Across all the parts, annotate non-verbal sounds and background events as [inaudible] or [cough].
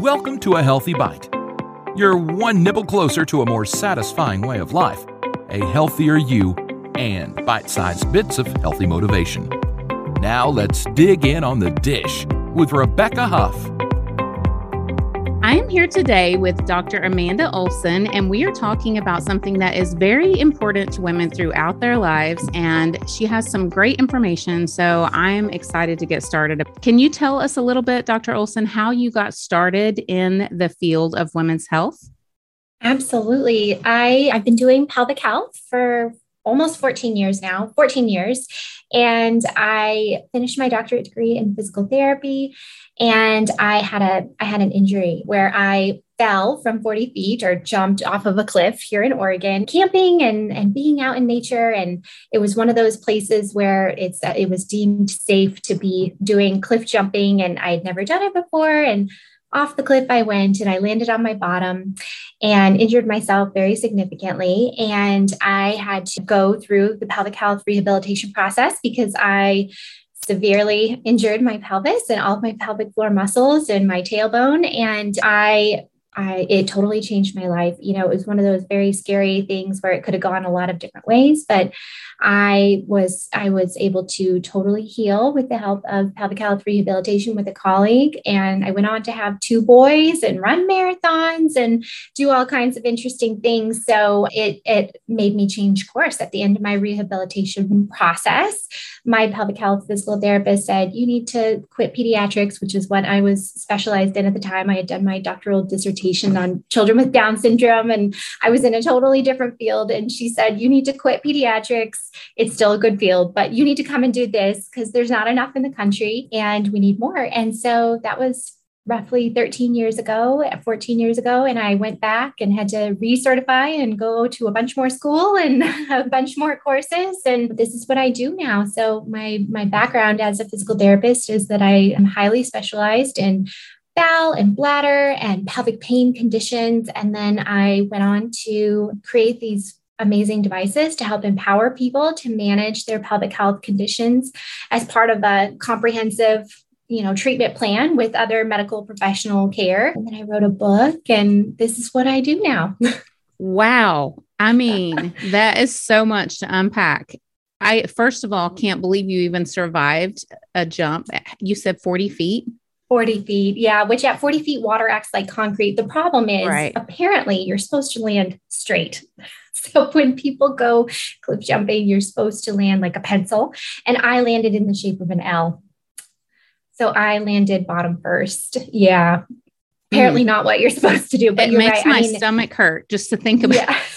Welcome to A Healthy Bite. You're one nibble closer to a more satisfying way of life, a healthier you, and bite sized bits of healthy motivation. Now let's dig in on the dish with Rebecca Huff. I am here today with Dr. Amanda Olson, and we are talking about something that is very important to women throughout their lives. And she has some great information. So I'm excited to get started. Can you tell us a little bit, Dr. Olson, how you got started in the field of women's health? Absolutely. I, I've been doing pelvic health for almost 14 years now, 14 years. And I finished my doctorate degree in physical therapy. And I had a I had an injury where I fell from 40 feet or jumped off of a cliff here in Oregon, camping and, and being out in nature. And it was one of those places where it's it was deemed safe to be doing cliff jumping. And I had never done it before. And off the cliff I went and I landed on my bottom and injured myself very significantly. And I had to go through the pelvic health rehabilitation process because I severely injured my pelvis and all of my pelvic floor muscles and my tailbone. And I I, it totally changed my life. You know, it was one of those very scary things where it could have gone a lot of different ways, but I was I was able to totally heal with the help of pelvic health rehabilitation with a colleague, and I went on to have two boys and run marathons and do all kinds of interesting things. So it it made me change course at the end of my rehabilitation process. My pelvic health physical therapist said you need to quit pediatrics, which is what I was specialized in at the time. I had done my doctoral dissertation on children with Down syndrome, and I was in a totally different field. And she said you need to quit pediatrics it's still a good field, but you need to come and do this because there's not enough in the country and we need more. And so that was roughly 13 years ago, 14 years ago. And I went back and had to recertify and go to a bunch more school [laughs] and a bunch more courses. And this is what I do now. So my, my background as a physical therapist is that I am highly specialized in bowel and bladder and pelvic pain conditions. And then I went on to create these amazing devices to help empower people to manage their pelvic health conditions as part of a comprehensive you know treatment plan with other medical professional care. And then i wrote a book and this is what i do now. [laughs] Wow. I mean that is so much to unpack. I first of all can't believe you even survived a jump. You said 40 feet 40 feet yeah which at 40 feet water acts like concrete the problem is right. apparently you're supposed to land straight [laughs] So when people go cliff jumping, you're supposed to land like a pencil. And I landed in the shape of an L. So I landed bottom first. Yeah. Apparently mm. not what you're [laughs] supposed to do. But it makes right. my I mean, stomach hurt just to think about yeah. [laughs]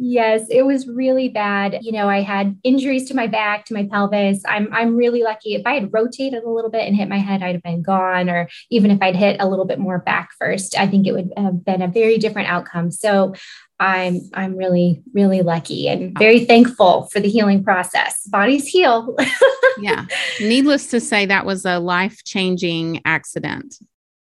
yes it was really bad. You know, I had injuries to my back, to my pelvis. I'm I'm really lucky. If I had rotated a little bit and hit my head, I'd have been gone. Or even if I'd hit a little bit more back first, I think it would have been a very different outcome. So I'm I'm really really lucky and very thankful for the healing process. Bodies heal. [laughs] yeah. Needless to say that was a life-changing accident.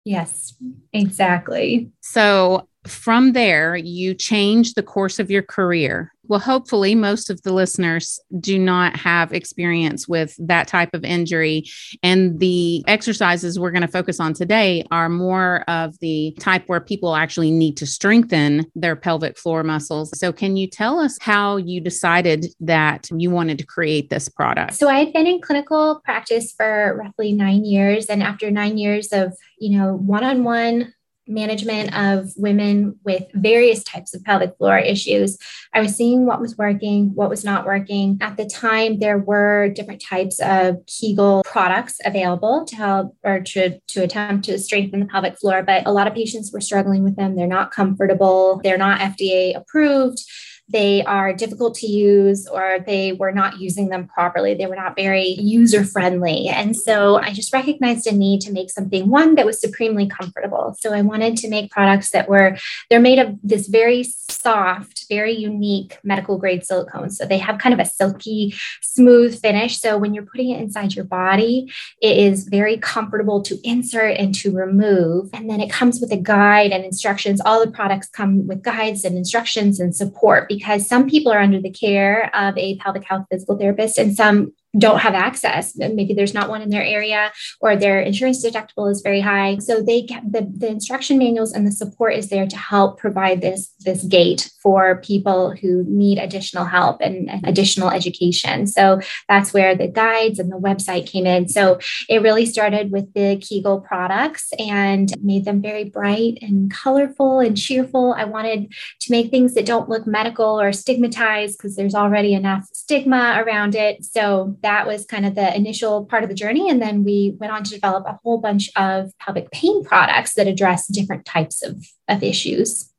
Yes, exactly. So from there, you change the course of your career. Well, hopefully, most of the listeners do not have experience with that type of injury. And the exercises we're going to focus on today are more of the type where people actually need to strengthen their pelvic floor muscles. So, can you tell us how you decided that you wanted to create this product? So, I had been in clinical practice for roughly nine years. And after nine years of, you know, one on one management of women with various types of pelvic floor issues. I was seeing what was working, what was not working. At the time, there were different types of Kegel products available to help or to, to attempt to strengthen the pelvic floor, but a lot of patients were struggling with them. They're not comfortable, they're not FDA approved they are difficult to use or they were not using them properly. They were not very user friendly. And so I just recognized a need to make something one that was supremely comfortable. So I wanted to make products that were they're made of this very soft, very unique medical grade silicone. So they have kind of a silky, smooth finish. So when you're putting it inside your body, it is very comfortable to insert and to remove. And then it comes with a guide and instructions. All the products come with guides and instructions and support because some people are under the care of a pelvic health physical therapist and some don't have access. Maybe there's not one in their area or their insurance deductible is very high. So they get the, the instruction manuals and the support is there to help provide this, this gate for people who need additional help and, additional education. So that's where the guides and the website came in. So it really started with the Kegel products and made them very bright and colorful and cheerful. I wanted to make things that don't look medical or stigmatized because there's already enough stigma around it. So was kind of the initial part of the journey. And then we went on to develop a whole bunch of pelvic pain products that address different types of, of issues.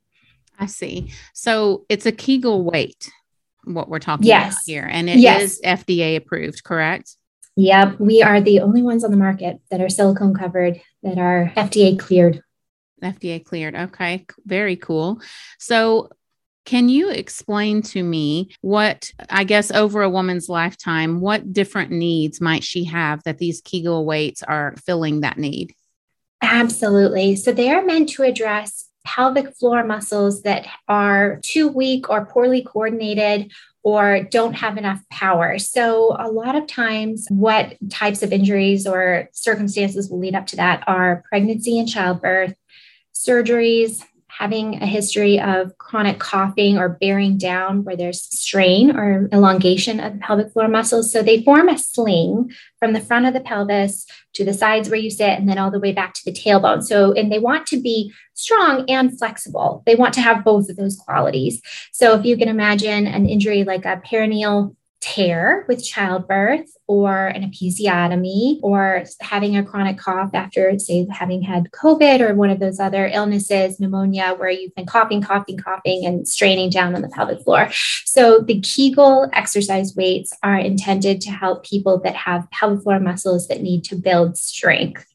I see. So it's a Kegel weight, what we're talking yes. about here. And it yes. is FDA approved, correct? Yep. We are the only ones on the market that are silicone covered that are FDA cleared. FDA cleared. Okay. Very cool. So can you explain to me what, I guess, over a woman's lifetime, what different needs might she have that these Kegel weights are filling that need? Absolutely. So they are meant to address pelvic floor muscles that are too weak or poorly coordinated or don't have enough power. So, a lot of times, what types of injuries or circumstances will lead up to that are pregnancy and childbirth, surgeries, having a history of chronic coughing or bearing down where there's strain or elongation of the pelvic floor muscles. So they form a sling from the front of the pelvis to the sides where you sit and then all the way back to the tailbone. So, and they want to be strong and flexible. They want to have both of those qualities. So if you can imagine an injury like a perineal tear with childbirth or an episiotomy or having a chronic cough after, say, having had COVID or one of those other illnesses, pneumonia, where you've been coughing, coughing, coughing, and straining down on the pelvic floor. So the Kegel exercise weights are intended to help people that have pelvic floor muscles that need to build strength.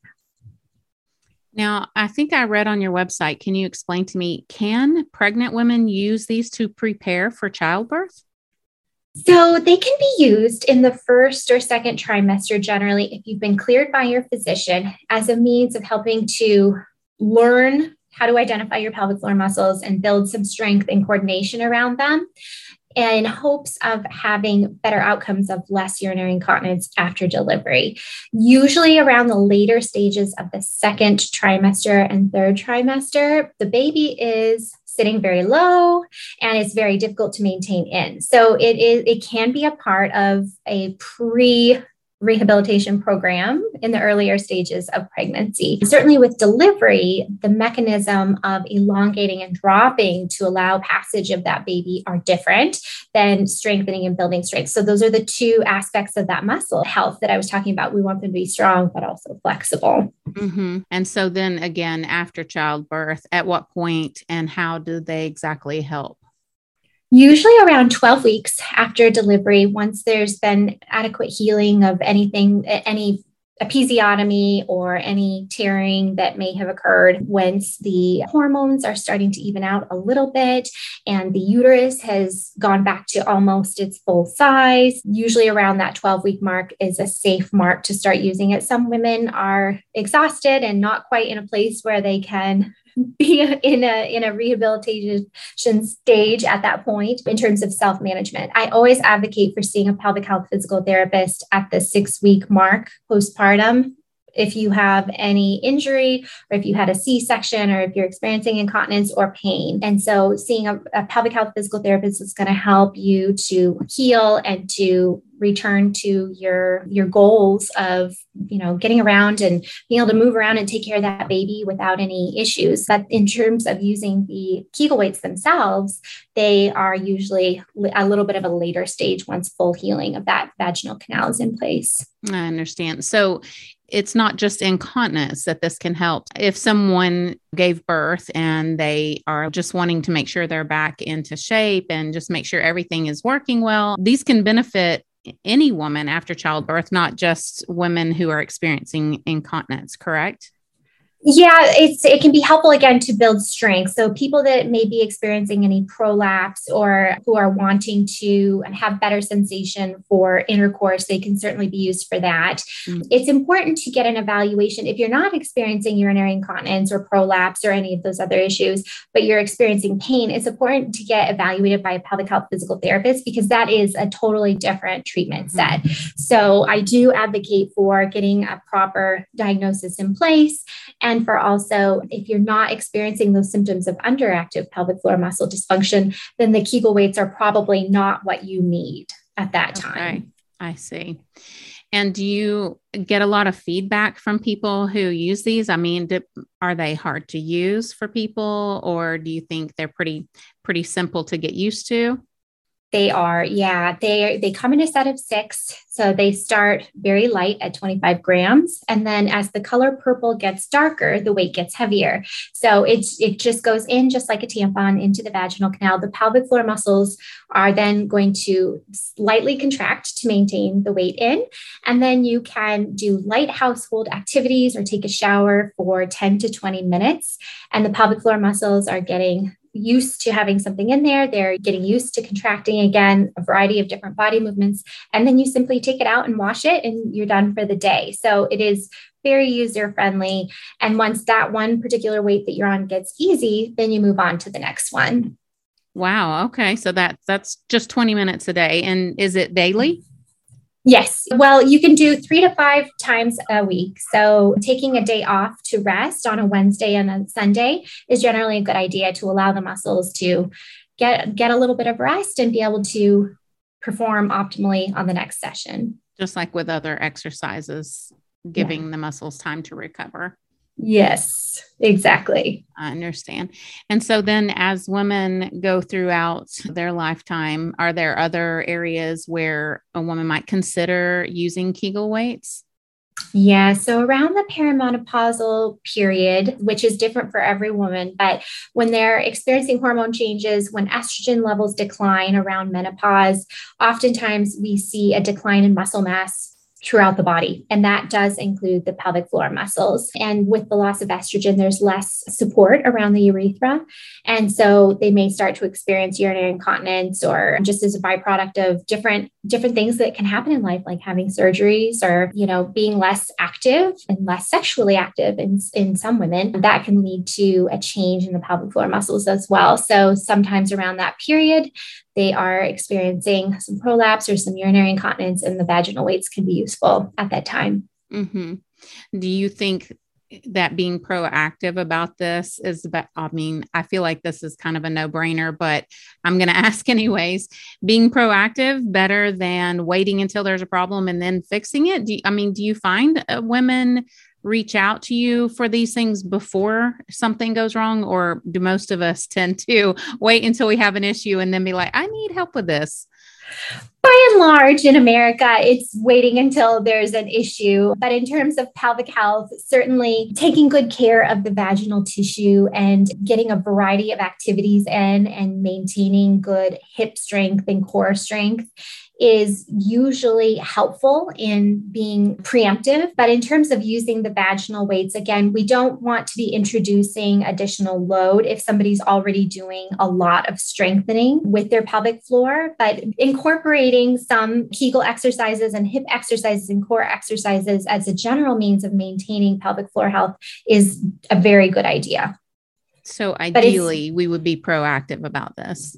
Now, I think I read on your website. Can you explain to me can pregnant women use these to prepare for childbirth? So they can be used in the first or second trimester generally if you've been cleared by your physician as a means of helping to learn how to identify your pelvic floor muscles and build some strength and coordination around them in hopes of having better outcomes of less urinary incontinence after delivery. Usually, around the later stages of the second trimester and third trimester, the baby is sitting very low and it's very difficult to maintain in. So it is it can be a part of a pre rehabilitation program in the earlier stages of pregnancy. Certainly, with delivery, the mechanism of elongating and dropping to allow passage of that baby are different than strengthening and building strength. So, those are the two aspects of that muscle health that I was talking about. We want them to be strong, but also flexible. Mm-hmm. And so, then again, after childbirth, at what point and how do they exactly help? usually around 12 weeks after delivery, once there's been adequate healing of anything, any episiotomy or any tearing that may have occurred once the hormones are starting to even out a little bit and the uterus has gone back to almost its full size. Usually around that 12 week mark is a safe mark to start using it. Some women are exhausted and not quite in a place where they can [laughs] be in a in a rehabilitation stage at that point in terms of self-management. I always advocate for seeing a pelvic health physical therapist at the six week mark postpartum if you have any injury or if you had a C-section or if you're experiencing incontinence or pain. And so seeing a, a pelvic health physical therapist is going to help you to heal and to return to your your goals of you know getting around and being able to move around and take care of that baby without any issues. But in terms of using the kegel weights themselves they are usually a little bit of a later stage once full healing of that vaginal canal is in place. I understand. So it's not just incontinence that this can help. If someone gave birth and they are just wanting to make sure they're back into shape and just make sure everything is working well, these can benefit any woman after childbirth, not just women who are experiencing incontinence, correct? Yeah, it's it can be helpful again to build strength. So people that may be experiencing any prolapse or who are wanting to have better sensation for intercourse, they can certainly be used for that. Mm-hmm. It's important to get an evaluation if you're not experiencing urinary incontinence or prolapse or any of those other issues, but you're experiencing pain. It's important to get evaluated by a pelvic health physical therapist because that is a totally different treatment mm-hmm. set. So I do advocate for getting a proper diagnosis in place and and for also, if you're not experiencing those symptoms of underactive pelvic floor muscle dysfunction, then the Kegel weights are probably not what you need at that time. Okay. I see. And do you get a lot of feedback from people who use these? I mean, do, are they hard to use for people, or do you think they're pretty pretty simple to get used to? They are, yeah. They they come in a set of six. So they start very light at 25 grams. And then as the color purple gets darker, the weight gets heavier. So it, it just goes in just like a tampon into the vaginal canal. The pelvic floor muscles are then going to slightly contract to maintain the weight in. And then you can do light household activities or take a shower for 10 to 20 minutes. And the pelvic floor muscles are getting used to having something in there. They're getting used to contracting again, a variety of different body movements. And then you simply take it out and wash it, and you're done for the day. So it is very user friendly. And once that one particular weight that you're on gets easy, then you move on to the next one. Wow. Okay. So that that's just 20 minutes a day. And is it daily? Yes. Well, you can do three to five times a week. So, taking a day off to rest on a Wednesday and a Sunday is generally a good idea to allow the muscles to get get a little bit of rest and be able to perform optimally on the next session. Just like with other exercises, giving yeah. the muscles time to recover. Yes, exactly. I understand. And so then as women go throughout their lifetime, are there other areas where a woman might consider using Kegel weights? Yeah, so around the perimenopausal period, which is different for every woman, but when they're experiencing hormone changes, when estrogen levels decline around menopause, oftentimes we see a decline in muscle mass throughout the body. And that does include the pelvic floor muscles. And with the loss of estrogen, there's less support around the urethra. And so they may start to experience urinary incontinence or just as a byproduct of different different things that can happen in life like having surgeries or you know being less active and less sexually active in, in some women that can lead to a change in the pelvic floor muscles as well so sometimes around that period they are experiencing some prolapse or some urinary incontinence, and the vaginal weights can be useful at that time. Mm-hmm. Do you think that being proactive about this is about, I mean, I feel like this is kind of a no brainer, but I'm going [laughs] to ask anyways. Being proactive better than waiting until there's a problem and then fixing it? Do you, I mean, do you find uh, women reach out to you for these things before something goes wrong? Or do most of us [laughs] tend to wait until we have an issue and then be like, I need help with this? By and large, in America, it's waiting until there's an issue. But in terms of pelvic health, certainly taking good care of the vaginal tissue and getting a variety of activities in and maintaining good hip strength and core strength is usually helpful in being preemptive. But in terms of using the vaginal weights, again, we don't want to be introducing additional load if somebody's already doing a lot of strengthening with their pelvic floor. But incorporating some Kegel exercises and hip exercises and core exercises as a general means of maintaining pelvic floor health is a very good idea. So ideally, we would be proactive about this.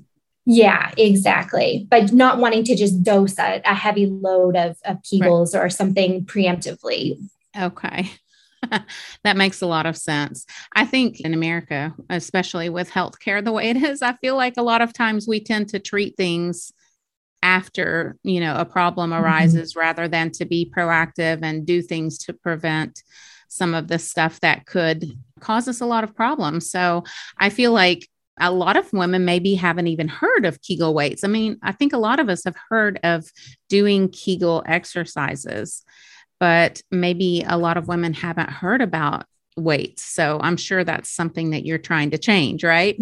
Yeah, exactly. But not wanting to just dose a, a heavy load of, of Kegels right. or something preemptively. Okay. [laughs] that makes a lot of sense. I think in America, especially with healthcare the way it is, I feel like a lot of times we tend to treat things after, you know, a problem mm-hmm. arises mm-hmm. rather than to be proactive and do things to prevent some of the stuff that could cause us a lot of problems. So I feel like a lot of women maybe haven't even heard of Kegel weights. I mean, I think a lot of us have heard of doing Kegel exercises, but maybe a lot of women haven't heard about weights. So I'm sure that's something that you're trying to change, right?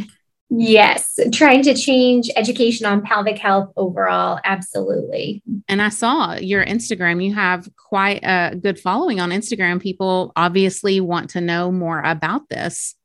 Yes, trying to change education on pelvic health overall. Absolutely. And I saw your Instagram. You have quite a good following on Instagram. People obviously want to know more about this.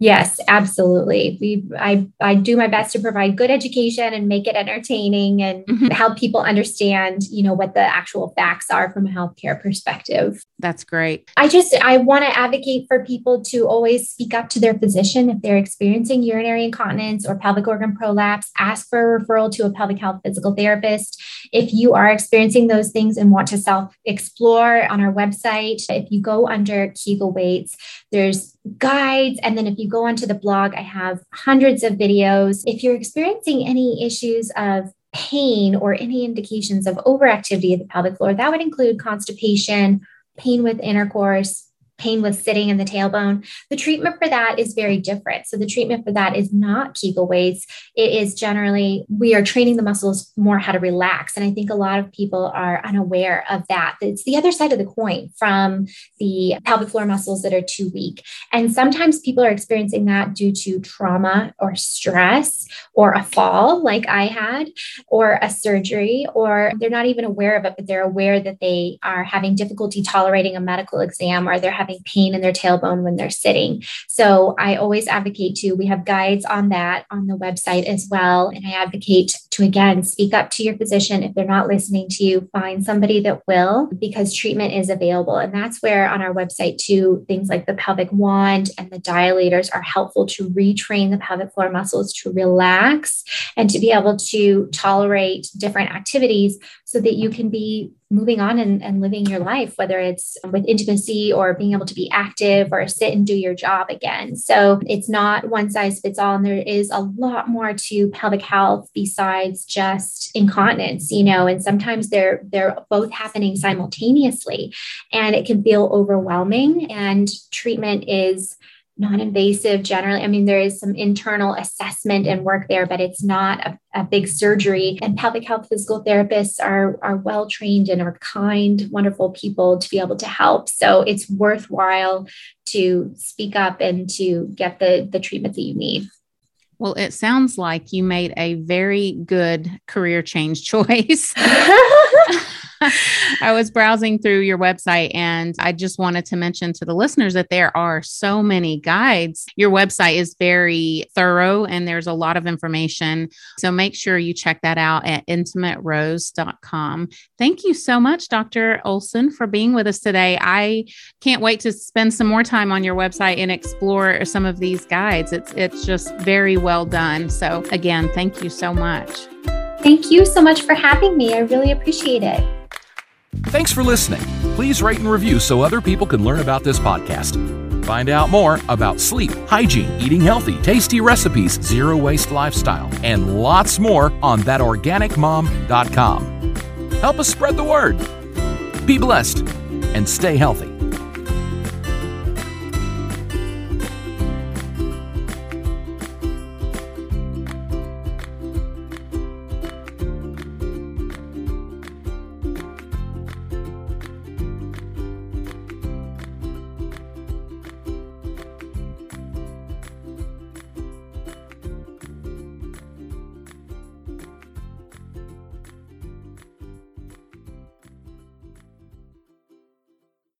Yes, absolutely. We I I do my best to provide good education and make it entertaining and mm-hmm. help people understand, you know, what the actual facts are from a healthcare perspective. That's great. I just I want to advocate for people to always speak up to their physician if they're experiencing urinary incontinence or pelvic organ prolapse, ask for a referral to a pelvic health physical therapist. If you are experiencing those things and want to self explore on our website, if you go under Kegel weights, there's guides. And then if you go onto the blog, I have hundreds of videos. If you're experiencing any issues of pain or any indications of overactivity of the pelvic floor, that would include constipation, pain with intercourse, pain with sitting in the tailbone. The treatment for that is very different. So the treatment for that is not Kegel weights. It is generally we are training the muscles more how to relax. And I think a lot of people are unaware of that. It's the other side of the coin from the pelvic floor muscles that are too weak. And sometimes people are experiencing that due to trauma or stress or a fall like I had or a surgery or they're not even aware of it but they're aware that they are having difficulty tolerating a medical exam or they're having having pain in their tailbone when they're sitting. So I always advocate to, we have guides on that on the website as well. And I advocate to, again, speak up to your physician. If they're not listening to you, find somebody that will, because treatment is available. And that's where on our website, too, things like the pelvic wand and the dilators are helpful to retrain the pelvic floor muscles to relax and to be able to tolerate different activities so that you can be moving on and, and living your life, whether it's with intimacy or being able to be active or sit and do your job again. So it's not one size fits all. And there is a lot more to pelvic health besides just incontinence, you know, and sometimes they're they're both happening simultaneously and it can feel overwhelming. And treatment is non-invasive generally i mean there is some internal assessment and work there but it's not a, a, big surgery and pelvic health physical therapists are are well trained and are kind wonderful people to be able to help so it's worthwhile to speak up and to get the the treatment that you need well, it sounds like you made a very good career change [laughs] choice. [laughs] I was browsing through your website and I just wanted to mention to the listeners that there are so many guides. Your website is very thorough and there's a lot of information. So make sure you check that out at intimaterose.com. Thank you so much, Dr. Olson, for being with us today. I can't wait to spend some more time on your website and explore some of these guides. It's it's just very well done. So again, thank you so much. Thank you so much for having me. I really appreciate it. Thanks for listening. Please rate and review so other people can learn about this podcast. Find out more about sleep, hygiene, eating healthy, tasty recipes, zero waste lifestyle, and lots more on thatorganicmom.com. Help us spread the word. Be blessed and stay healthy.